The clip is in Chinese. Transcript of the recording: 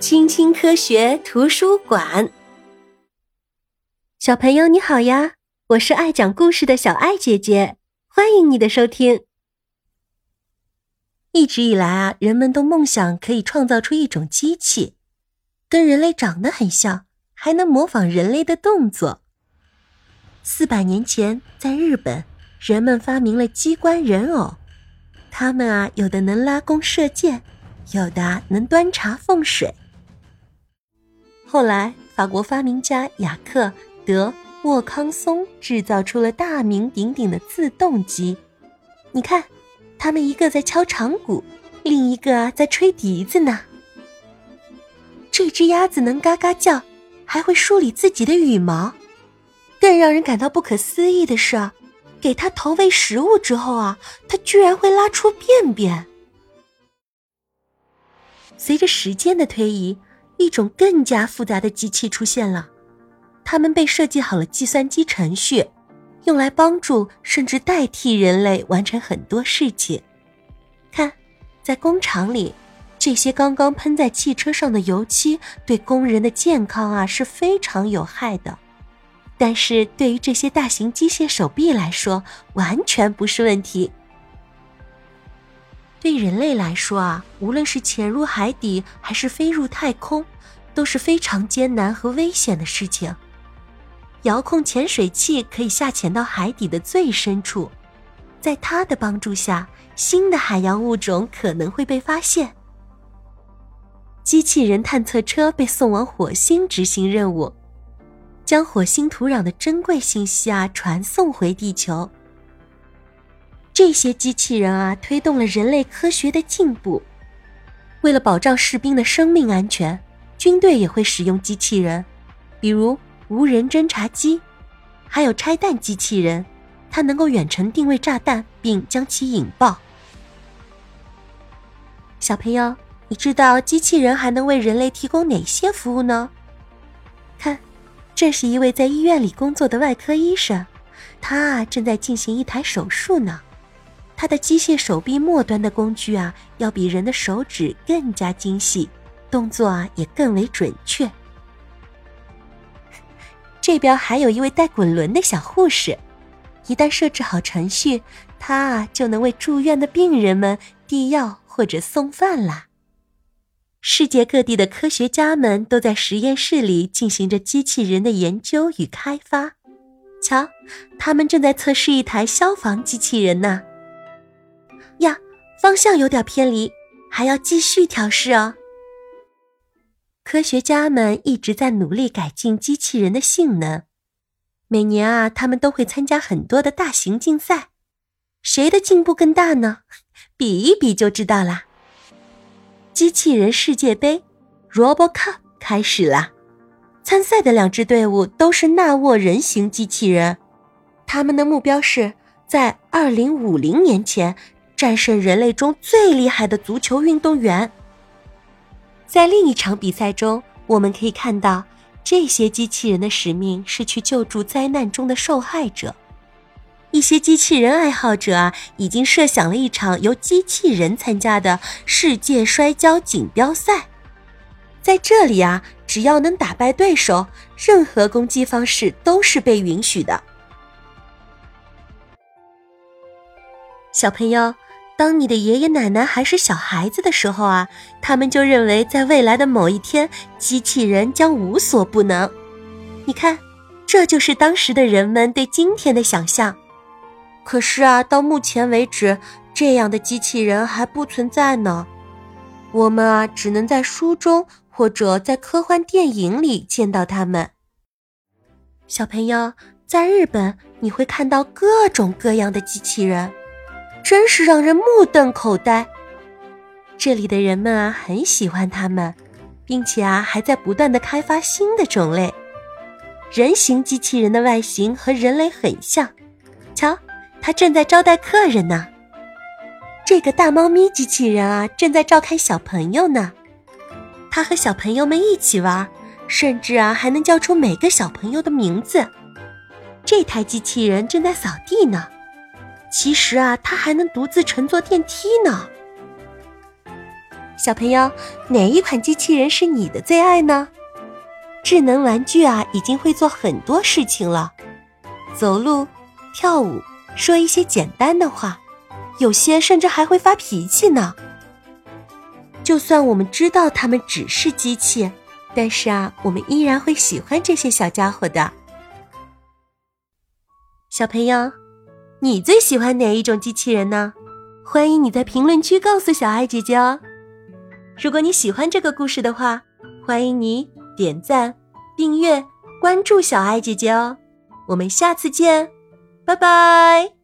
青青科学图书馆，小朋友你好呀！我是爱讲故事的小爱姐姐，欢迎你的收听。一直以来啊，人们都梦想可以创造出一种机器，跟人类长得很像，还能模仿人类的动作。四百年前，在日本，人们发明了机关人偶，他们啊，有的能拉弓射箭，有的能端茶奉水。后来，法国发明家雅克·德·沃康松制造出了大名鼎鼎的自动机。你看，他们一个在敲长鼓，另一个在吹笛子呢。这只鸭子能嘎嘎叫，还会梳理自己的羽毛。更让人感到不可思议的是，给它投喂食物之后啊，它居然会拉出便便。随着时间的推移。一种更加复杂的机器出现了，它们被设计好了计算机程序，用来帮助甚至代替人类完成很多事情。看，在工厂里，这些刚刚喷在汽车上的油漆对工人的健康啊是非常有害的，但是对于这些大型机械手臂来说，完全不是问题。对人类来说啊，无论是潜入海底还是飞入太空，都是非常艰难和危险的事情。遥控潜水器可以下潜到海底的最深处，在它的帮助下，新的海洋物种可能会被发现。机器人探测车被送往火星执行任务，将火星土壤的珍贵信息啊传送回地球。这些机器人啊，推动了人类科学的进步。为了保障士兵的生命安全，军队也会使用机器人，比如无人侦察机，还有拆弹机器人，它能够远程定位炸弹并将其引爆。小朋友，你知道机器人还能为人类提供哪些服务呢？看，这是一位在医院里工作的外科医生，他啊正在进行一台手术呢。它的机械手臂末端的工具啊，要比人的手指更加精细，动作啊也更为准确。这边还有一位带滚轮的小护士，一旦设置好程序，他啊就能为住院的病人们递药或者送饭啦。世界各地的科学家们都在实验室里进行着机器人的研究与开发。瞧，他们正在测试一台消防机器人呢。呀，方向有点偏离，还要继续调试哦。科学家们一直在努力改进机器人的性能，每年啊，他们都会参加很多的大型竞赛，谁的进步更大呢？比一比就知道啦。机器人世界杯 （Robot Cup） 开始啦，参赛的两支队伍都是纳沃人形机器人，他们的目标是在二零五零年前。战胜人类中最厉害的足球运动员。在另一场比赛中，我们可以看到，这些机器人的使命是去救助灾难中的受害者。一些机器人爱好者啊，已经设想了一场由机器人参加的世界摔跤锦标赛。在这里啊，只要能打败对手，任何攻击方式都是被允许的。小朋友。当你的爷爷奶奶还是小孩子的时候啊，他们就认为在未来的某一天，机器人将无所不能。你看，这就是当时的人们对今天的想象。可是啊，到目前为止，这样的机器人还不存在呢。我们啊，只能在书中或者在科幻电影里见到它们。小朋友，在日本，你会看到各种各样的机器人。真是让人目瞪口呆。这里的人们啊，很喜欢它们，并且啊，还在不断的开发新的种类。人形机器人的外形和人类很像，瞧，它正在招待客人呢。这个大猫咪机器人啊，正在照看小朋友呢。它和小朋友们一起玩，甚至啊，还能叫出每个小朋友的名字。这台机器人正在扫地呢。其实啊，它还能独自乘坐电梯呢。小朋友，哪一款机器人是你的最爱呢？智能玩具啊，已经会做很多事情了，走路、跳舞，说一些简单的话，有些甚至还会发脾气呢。就算我们知道它们只是机器，但是啊，我们依然会喜欢这些小家伙的。小朋友，你最喜欢哪一种机器人呢？欢迎你在评论区告诉小爱姐姐哦。如果你喜欢这个故事的话，欢迎你点赞、订阅、关注小爱姐姐哦。我们下次见，拜拜。